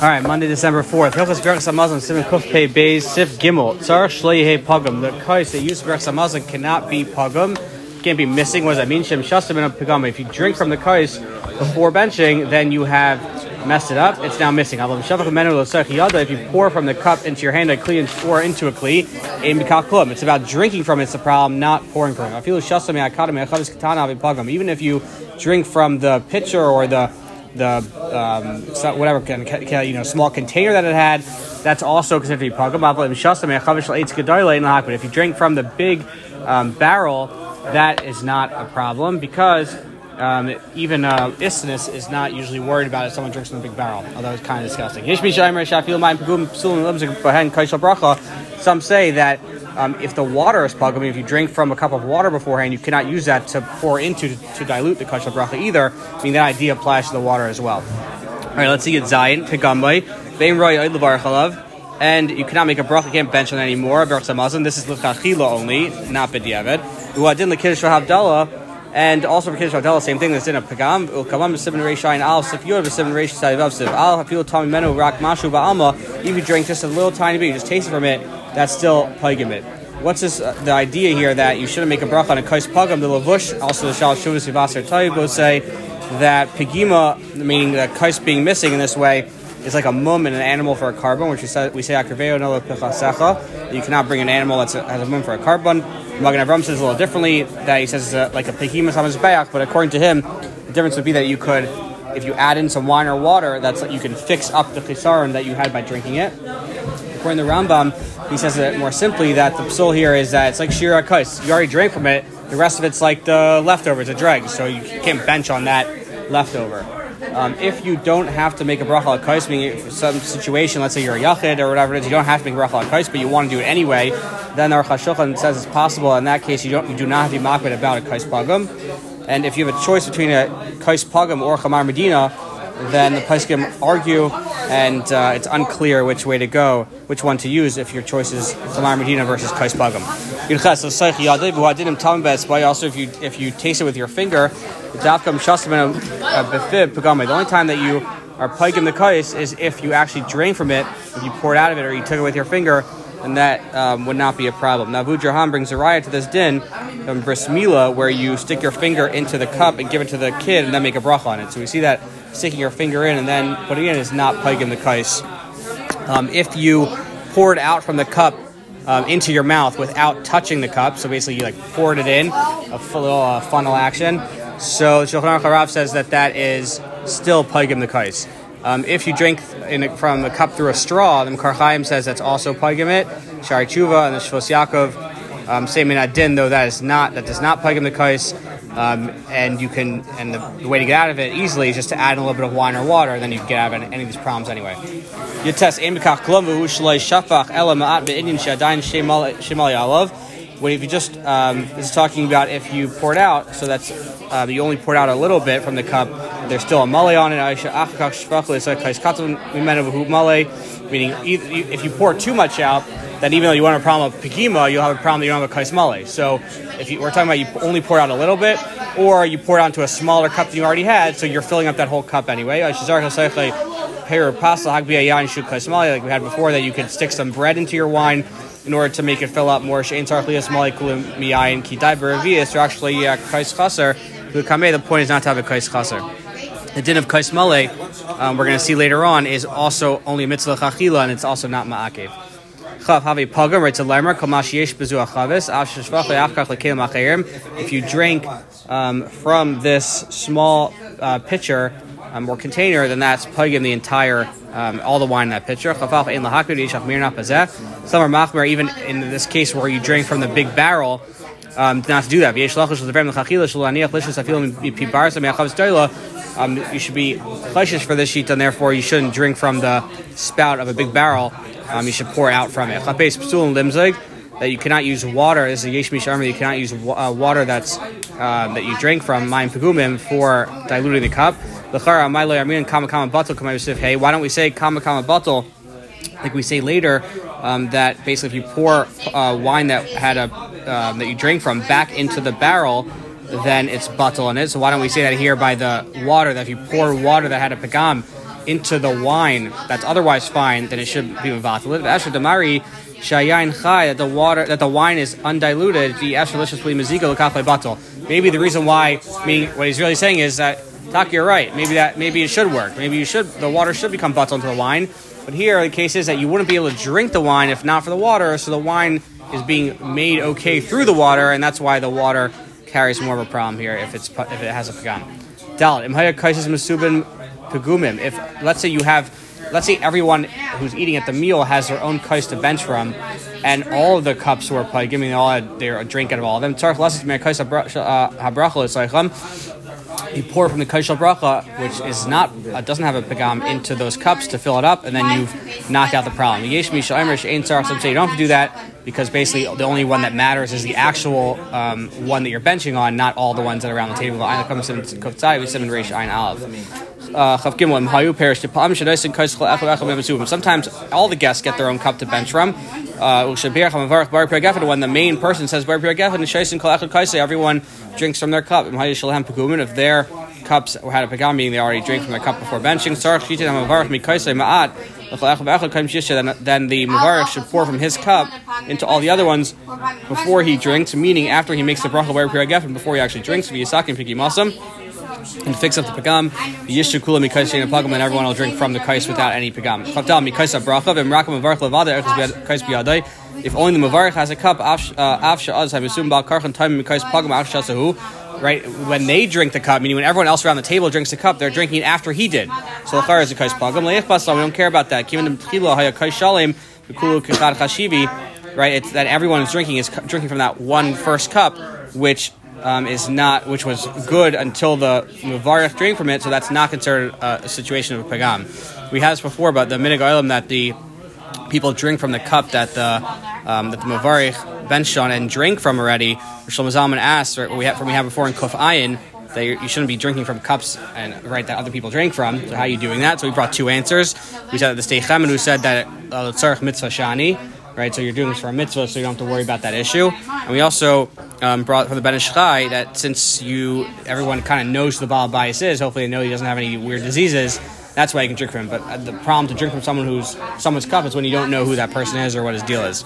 All right, Monday, December 4th. Hilchas Berachas HaMazon, Simon Kuf Pei Beis, Sif Gimel. Tzar Shlei He Pagam. The kais that use Berachas HaMazon cannot be Pagam. Can't be missing. What does that mean? Shem Shastim and Pagam. If you drink from the kais before benching, then you have messed it up. It's now missing. If you pour from the cup into your hand, a kli, and pour into a kli, it's about drinking from it. It's the problem, not pouring from it. Even if you drink from the pitcher or the the um, whatever you know small container that it had, that's also considered to be pagam. But if you drink from the big um, barrel, that is not a problem because um, even uh, isness is not usually worried about if someone drinks from the big barrel, although it's kind of disgusting. Some say that um, if the water is pug, I mean, if you drink from a cup of water beforehand, you cannot use that to pour into to dilute the kashal bracha either. I mean, that idea applies to the water as well. All right, let's see it. Zayin pigambay vein roy chalav. And you cannot make a bracha, you can't bench on anymore. This is l'chachila only, not b'diavad. Uadin l'kiddush v'havdalah. And also for Kiddush Havdalah, same thing. That's in a pagam. Ulkamam b'sibin reishayin al sifyur b'sibin reish sadivav siv al hafil tami menu rak mashu ba'alma. If you drink just a little tiny bit, you just taste it from it. That's still pagimit. What's this? Uh, the idea here that you shouldn't make a bracha on a kais pagam. The lavush also the shal shuvas yivaser tayyib both say that pigima, meaning the kais being missing in this way, is like a mum and an animal for a korban, which we say we say akrveo no pichasecha. You cannot bring an animal that has a mum for a korban. Magen Avram says a little differently that he says uh, like a pekimus on his back, but according to him, the difference would be that you could, if you add in some wine or water, that's you can fix up the chisaron that you had by drinking it. According to Rambam, he says it more simply that the psul here is that it's like shira kais. You already drank from it. The rest of it's like the leftovers, a dregs. So you can't bench on that leftover. Um, if you don't have to make a bracha al kais, meaning for some situation, let's say you're a yachid or whatever it is, you don't have to make a bracha al kais, but you want to do it anyway, then Aruch HaShulchan says it's possible. In that case, you don't, you do not have to be about a kais pagam. And if you have a choice between a kais pagam or chamar medina, then the Paiskim argue, and uh, it's unclear which way to go, which one to use if your choice is Chamar Medina versus Kais Pagam. Also, if you if you taste it with your finger, the only time that you are pagim the kais is if you actually drain from it, if you pour it out of it, or you took it with your finger, and that um, would not be a problem. Now, Abu Jarhan brings a riot to this din from Bris Mila, where you stick your finger into the cup and give it to the kid, and then make a bracha on it. So we see that sticking your finger in and then putting it in is not pagim the kais. Um, if you pour it out from the cup um, into your mouth without touching the cup, so basically you like poured it in, a little uh, funnel action. So Shulchan Aruch says that that is still pagim the kais. Um, if you drink a, from the cup through a straw, then Karchaim says that's also pagim it. Shari Tshuva and the Shvus Yaakov um, say minad din, though that is not that does not pagim the kais. Um, and you can, and the, the, way to get out of it easily is just to add a little bit of wine or water, and then you can get out of any of these problems anyway. You test shafach When if you just, um, this is talking about if you pour it out, so that's, uh, you only pour out a little bit from the cup, there's still a male on it, meaning if you pour too much out, then even though you want a problem with pigima, you'll have a problem that you don't have a kaismale. So if you, we're talking about you only pour out a little bit, or you pour it onto a smaller cup than you already had, so you're filling up that whole cup anyway. Like we had before, that you could stick some bread into your wine in order to make it fill up more. Actually, the point is not to have a kais chaser. The din of kais um, we're going to see later on, is also only mitzvah chachila, and it's also not ma'akev. If you drink um, from this small uh, pitcher um, or container, then that's pagam the entire um, all the wine in that pitcher. Some are machmer even in this case where you drink from the big barrel. Um, not to do that. Um, you should be cautious for this sheet, and therefore you shouldn't drink from the spout of a big barrel um, you should pour out from it. That you cannot use water. This is a yesh misharma. You cannot use uh, water that's uh, that you drink from mayim pegumim for diluting the cup. Hey, why don't we say kama kama? Like we say later, um, that basically if you pour uh, wine that had a um, that you drink from back into the barrel, then it's bottle in it. So why don't we say that here by the water? That if you pour water that had a pagam into the wine that's otherwise fine, then it should be mevatel. Asher damari shayayin chai that the water that the wine is undiluted. The asher batel. Maybe the reason why, meaning what he's really saying is that Tak, you're right. Maybe that maybe it should work. Maybe you should the water should become batel into the wine. But here the case is that you wouldn't be able to drink the wine if not for the water. So the wine is being made okay through the water, and that's why the water carries more of a problem here if it's if it has a pagam. Dalit imhaya kaisis masubin If let's say you have, let's say everyone who's eating at the meal has their own kais to bench from, and all of the cups were playing, giving all their a drink out of all of them. Tzarch lasis me kais habrachol you pour from the kaishal bracha, which is not uh, doesn't have a pagam, into those cups to fill it up, and then you've knocked out the problem. Yesh ein Some say you don't have to do that because basically the only one that matters is the actual um, one that you're benching on, not all the ones that are around the table. Uh, Sometimes all the guests get their own cup to bench from. Uh, when the main person says everyone drinks from their cup. If their cups had a pagam, meaning they already drink from their cup before benching, then the Mavarach should pour from his cup into all the other ones before he drinks, meaning after he makes the bracha before he actually drinks, and fix up the pagam. Yishu kula mikais shein pagam, and everyone will drink from the kais without any pagam. Chavdal mikais abracha v'mrakam mavarch levada erchus kais biyadai. If only the mavarch has a cup, uh, afsha az havisum bal karchan time mikais pagam afsha sahu. Right when they drink the cup, meaning when everyone else around the table drinks the cup, they're drinking it after he did. So the is a kais pagam. Leich we don't care about that. The tchila haya kais shalim v'kulu kichad chashivi. Right, it's that everyone is drinking is drinking from that one first cup, which um, is not, which was good until the Muvarech drank from it, so that's not considered a, a situation of a pagam. We had this before about the minig that the people drink from the cup that the um, that the Muvarech benched on and drank from already. Shlomo Zalman asked, right, we have from we have before in Kuf Ayin, that you shouldn't be drinking from cups and right that other people drink from. So how are you doing that? So we brought two answers. We said that the Stei who said that uh, tzarich mitzvah shani, right? So you're doing this for a mitzvah, so you don't have to worry about that issue. And we also um, brought from the Ben Ish that since you everyone kind of knows who the Baal bias is, hopefully they know he doesn't have any weird diseases. That's why you can drink from him. But uh, the problem to drink from someone who's someone's cup is when you don't know who that person is or what his deal is.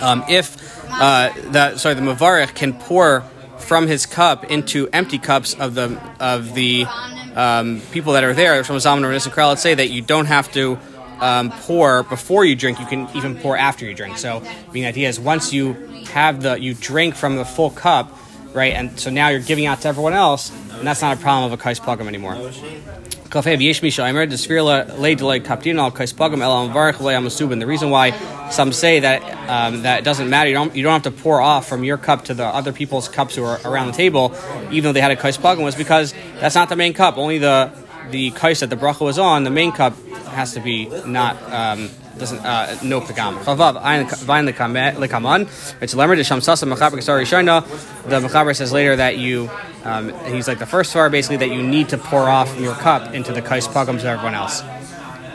Um, if uh, the sorry the Mavarich can pour from his cup into empty cups of the of the um, people that are there from Zaman or Nisakral, let's say that you don't have to um, pour before you drink, you can even pour after you drink. So, the idea is once you have the you drink from the full cup, right, and so now you're giving out to everyone else, and that's not a problem of a kais plugum anymore. The reason why some say that um, that it doesn't matter, you don't, you don't have to pour off from your cup to the other people's cups who are around the table, even though they had a kais plugum, was because that's not the main cup. Only the the kais that the bracha was on, the main cup has to be not um, doesn't uh, no pagam. Chavav vayin lekaman. It's lemer de shamsasa mechaber kesari shayna. The mechaber says later that you um, he's like the first svar basically that you need to pour off your cup into the kais pagam to everyone else.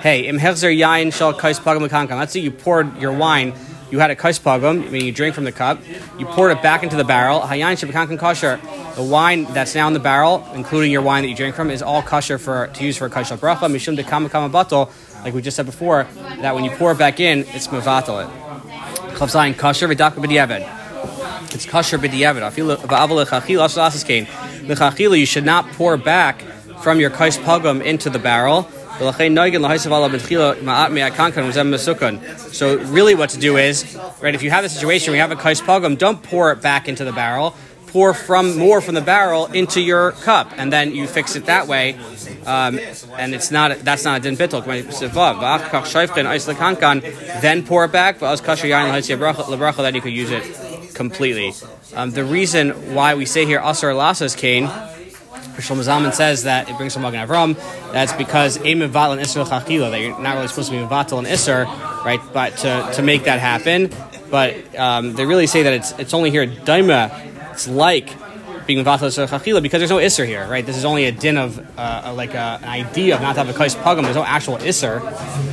Hey, im hechzer yain shal kais pagam Let's say you poured your wine you had a kais pagum, meaning you drink from the cup, you poured it back into the barrel. Hayayin shabakankan kosher. The wine that's now in the barrel, including your wine that you drink from, is all kosher for to use for a kosher bracha. Mishum de kama kama like we just said before, that when you pour it back in, it's mevatal it. Chavzayin kosher v'daka b'diavad. It's kosher b'diavad. You should not pour back from your kais into the barrel so really what to do is, right, if you have a situation where you have a kais pogum, don't pour it back into the barrel. Pour from more from the barrel into your cup, and then you fix it that way. Um, and it's not that's not a din bittul. Then pour it back. Then you could use it completely. Um, the reason why we say here asar lasas kane Shlomo Zalman says that it brings from Avram. That's because a mevatel and isser chachila that you're not really supposed to be mevatel and isser, right? But to, to make that happen, but um, they really say that it's it's only here daima. It's like being mevatel isser chachila because there's no isser here, right? This is only a din of uh, like a, an idea of not to have a kais pagam. There's no actual isser,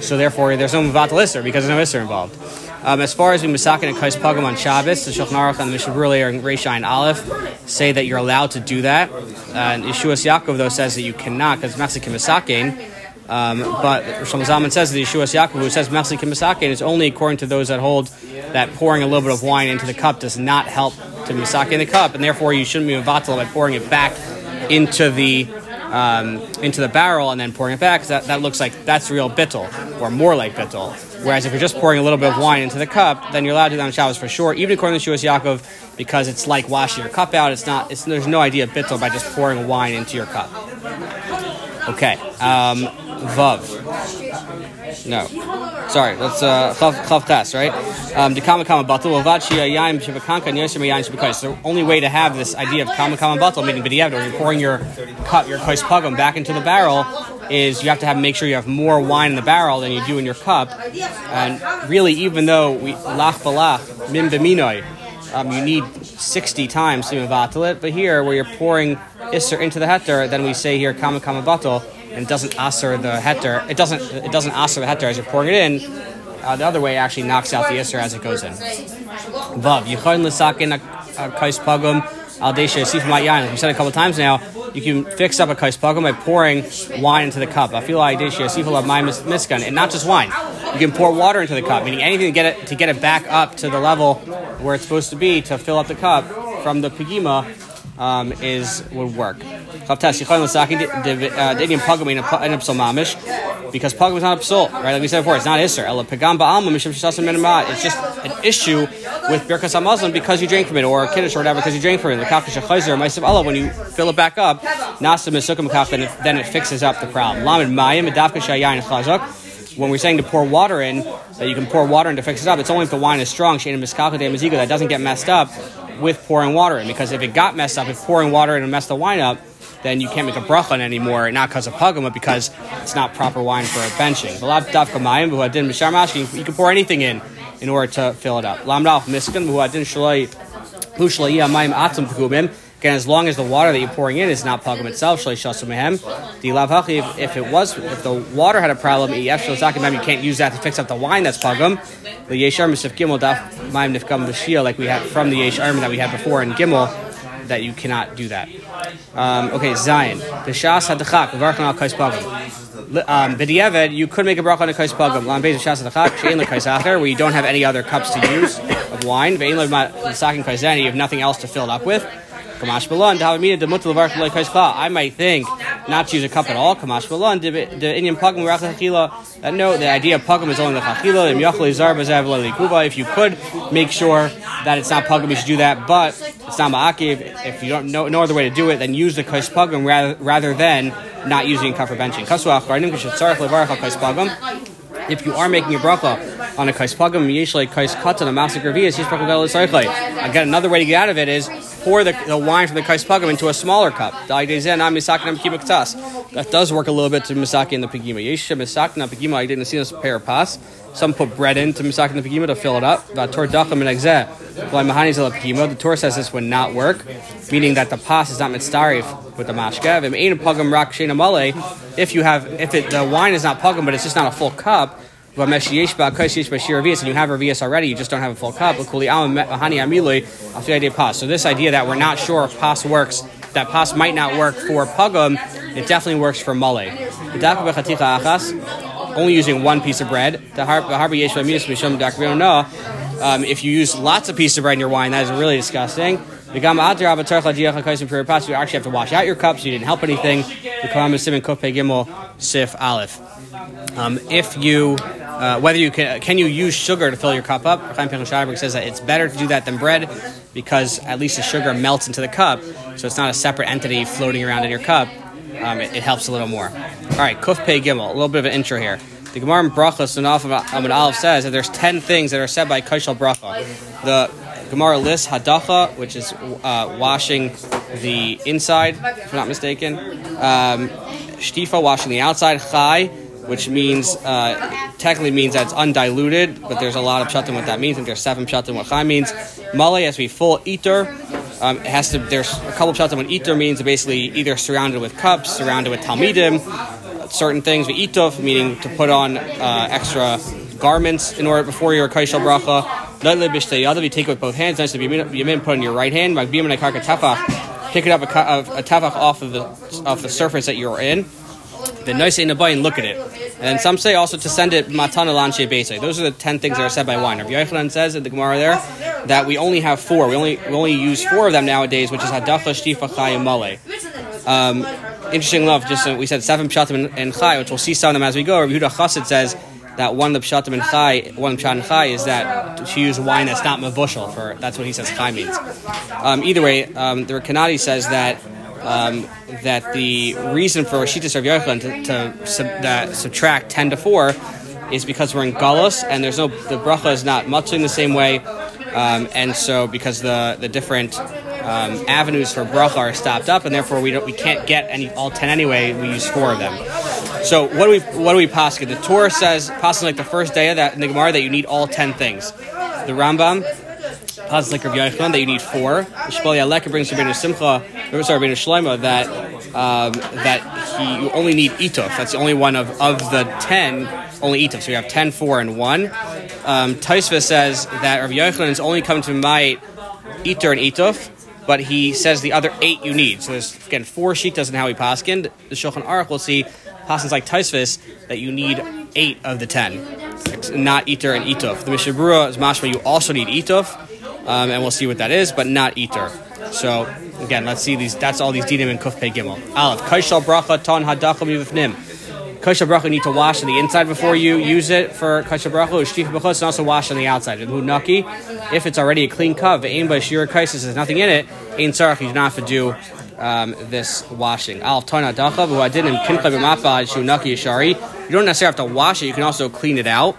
so therefore there's no mevatel isser because there's no isser involved. Um, as far as we misakin and kais pagam on Shabbos, the Shulchan Aruch and the Mishnah earlier and Aleph say that you're allowed to do that. Uh, and Shvus Yaakov though says that you cannot because machzik misakin. Um, but Shlomo Zalman says that Shvus Yaakov, who says Mesli Kimisake, and it's only according to those that hold that pouring a little bit of wine into the cup does not help to misake in the cup, and therefore you shouldn't be mevatel by pouring it back into the um, into the barrel and then pouring it back. That, that looks like that's real bittel, or more like bittel. Whereas if you're just pouring a little bit of wine into the cup, then you're allowed to do that on Shabbos for sure, even according to Shvus Yaakov, because it's like washing your cup out. It's not. It's, there's no idea of bittel by just pouring wine into your cup. Okay. Um, Vav. No. Sorry, let's uh chav tes, right? Um the kama batal avad shia yaim yaim. The only way to have this idea of kama kama batal, meaning b'diavad, or you're pouring your cup, your kais pugum back into the barrel, is you have to have make sure you have more wine in the barrel than you do in your cup. And really, even though we lach balach min b'minoi, um, you need 60 times to mevatel it. But here, where you're pouring isser into the heter, then we say here kama kama batal and it doesn't aser the heter. It doesn't it doesn't aser the heter as you're pouring it in. Uh, the other way actually knocks out the iser as it goes in. Vav yichon l'sakin kais pagum al desha sif yain. We said a couple times now. You can fix up a kais pagum by pouring wine into the cup. I feel like desha of my miskan, and not just wine. You can pour water into the cup, meaning anything to get it to get it back up to the level where it's supposed to be to fill up the cup from the pigima um, is would work. Uh, because pugum is not a psul, right? Like we said before, it's not isser. It's just an issue with birkas hamazon because you drink from it, or kiddush or whatever because you drink from it. The when you fill it back up, then it, then it fixes up the problem. When we're saying to pour water in, that you can pour water in to fix it up, it's only if the wine is strong, that doesn't get messed up with pouring water in. Because if it got messed up, if pouring water in and messed the wine up, then you can't make a bracha anymore, not because of pugum, but because it's not proper wine for benching. You can pour anything in in order to fill it up. Again, as long as the water that you're pouring in is not pugum itself, if, if it was, if the water had a problem, you can't use that to fix up the wine that's pugum. The daf ma'im nifkam like we had from the yeshar that we had before in gimel, that you cannot do that. Um, okay, Zion. The Shas Hadachak, Varchan al Kais Pagam. Um, B'diavad, you could make a bracha on a Kais Pagam. Lam Bez Shas Hadachak, Shein Le Kais Acher, where you don't have any other cups to use of wine. Ve'in Le Sakin Kais you have nothing else to fill it up with. Kamash Balon, Dahamina, the Mutal Varchan Le Kais I might think not to use a cup at all. Kamash Balon, the Indian Pagam Rachel Chachila. That no, the idea of Pagam is only the Chachila. If you could make sure that it's not Pagam, you should do that. But it's not ma'akiv. If you don't know no other way to do it, then use the kais pagum rather, rather than not using benching. Kaswa Sarak Khospagam if you are making a bracha on a kais yesh like kais katan a masik revias, yesh bracha Again, another way to get out of it is pour the, the wine from the kais pagum into a smaller cup. That does work a little bit to misaki in the pigima. Yesh misaki na pigima. I didn't see this pair of pas. Some put bread into misaki in the pigima to fill it up. The Torah says this would not work, meaning that the pas is not mitzdarif with the mashkev. If you have, if it, the wine is not pugam, but it's just not a full cup, and you have revius already, you just don't have a full cup. So this idea that we're not sure if pas works, that pas might not work for pugam, it definitely works for mole. Only using one piece of bread. Um, if you use lots of pieces of bread in your wine, that is really disgusting. You actually have to wash out your cups. You didn't help anything. Um, if you, uh, whether you can, can you use sugar to fill your cup up? Chaim says that it's better to do that than bread because at least the sugar melts into the cup, so it's not a separate entity floating around in your cup. Um, it, it, helps a little more. All right, Kuf Pei Gimel. A little bit of an intro here. The Gemara in Brachas and off of Amid Aleph says that there's ten things that are said by Kaishal Bracha. The Gemara lists Hadacha, which is uh, washing the inside, if I'm not mistaken. Um, Shtifa, washing the outside. Chai, which means uh, technically means that it's undiluted, but there's a lot of pshatim what that means. And there's seven pshatim what chai means. Male has to be full eater. Um, it has to. There's a couple of pshatim what eater means. Basically, either surrounded with cups, surrounded with talmidim, certain things. Itov, meaning to put on uh, extra garments in order before your kaishal bracha. You take it with both hands. Nice to be yamin, put on your right hand. Pick it up a, a, a tefach off of the off the surface that you're in. The nice in the and look at it. And some say also to send it matana lanche base. Those are the ten things that are said by wine. Rabbi Yochanan says in the Gemara there that we only have four. We only we only use four of them nowadays, which is hadacha, shtifa, male. Um, interesting love. Just uh, we said seven pshatim and, chay, which we'll see some of them as we go. Rabbi Yehuda Chassid says that one of the pshatim and chai, one pshat and chai is that to use wine that's not mavushal for. That's what he says chai means. Um, either way, um, the Kanadi says that um, that the reason for Shittas Rav to, to sub, that subtract 10 to 4 is because we're in Gullus and there's no the bracha is not much in the same way, um, and so because the the different um, avenues for bracha are stopped up, and therefore we don't we can't get any all ten anyway. We use four of them. So what do we what do we paskin? The Torah says paskin like the first day of that in the Gemara that you need all ten things. The Rambam like Rav Yochanan that you need four. The Shpali Aleka brings Rabbeinu Simcha, sorry Rabbeinu Shlomo that um, that he you only need itof. That's the only one of of the ten only itof. So you have 10, 4, and one. Um, Taisva says that Rav Yochanan is only coming to my iter and itof but he says the other eight you need. So there's again four shitas in how he paskined. The Shulchan Aruch will see paskins like Taisvis that you need eight of the ten, not iter and ituf. The Mishnah Berurah is mashma you also need ituf, um, and we'll see what that is, but not iter. So again, let's see these. That's all these dinim and kuf pei gimel. Aleph kaishal bracha ton hadacham yivifnim. Kosher bracha need to wash on the inside before you use it for kosher bracha. Ushticha b'chutz and also wash on the outside. Naki, if it's already a clean cup, aim by shira kaisis, there's nothing in it. Ain sarach, you do not have to do um, this washing. Alf tana dacha, who I did in kincha b'mapad shu naki yishari. You don't necessarily have to wash it. You can also clean it out.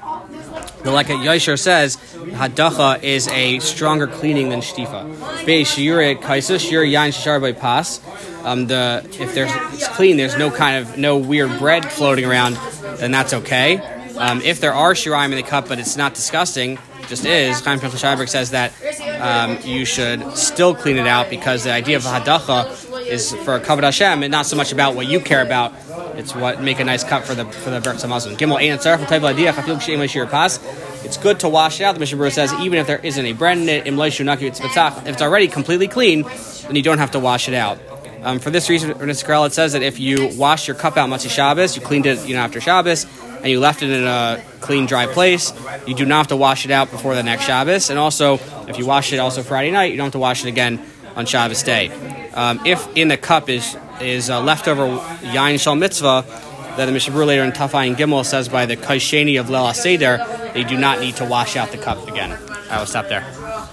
But like Yashar says, hadacha is a stronger cleaning than shtifa. Be shiure kaisa shir yain shar by pas. Um, the if there's it's clean, there's no kind of no weird bread floating around, then that's okay. Um, if there are shiraim in the cup, but it's not disgusting, just is. Chaim Shaiberg says that um, you should still clean it out because the idea of hadacha is for a kavod Hashem, and not so much about what you care about it's what make a nice cup for the for the Berksa Muslim. Gimel Ein Tzarech type idea. Pas. It's good to wash it out. The Mishnah says even if there isn't a bread in it, if it's already completely clean, then you don't have to wash it out. Um, for this reason, in Niskarel, it says that if you wash your cup out Matzi Shabbos, you cleaned it you know after Shabbos, and you left it in a clean, dry place, you do not have to wash it out before the next Shabbos. And also, if you wash it also Friday night, you don't have to wash it again on Shabbos day. Um, if in the cup is is uh, leftover yain shal mitzvah that the Mishabur later in Tafayin Gimel says by the Kaisheni of Lela Seder, they do not need to wash out the cup again. I will stop there.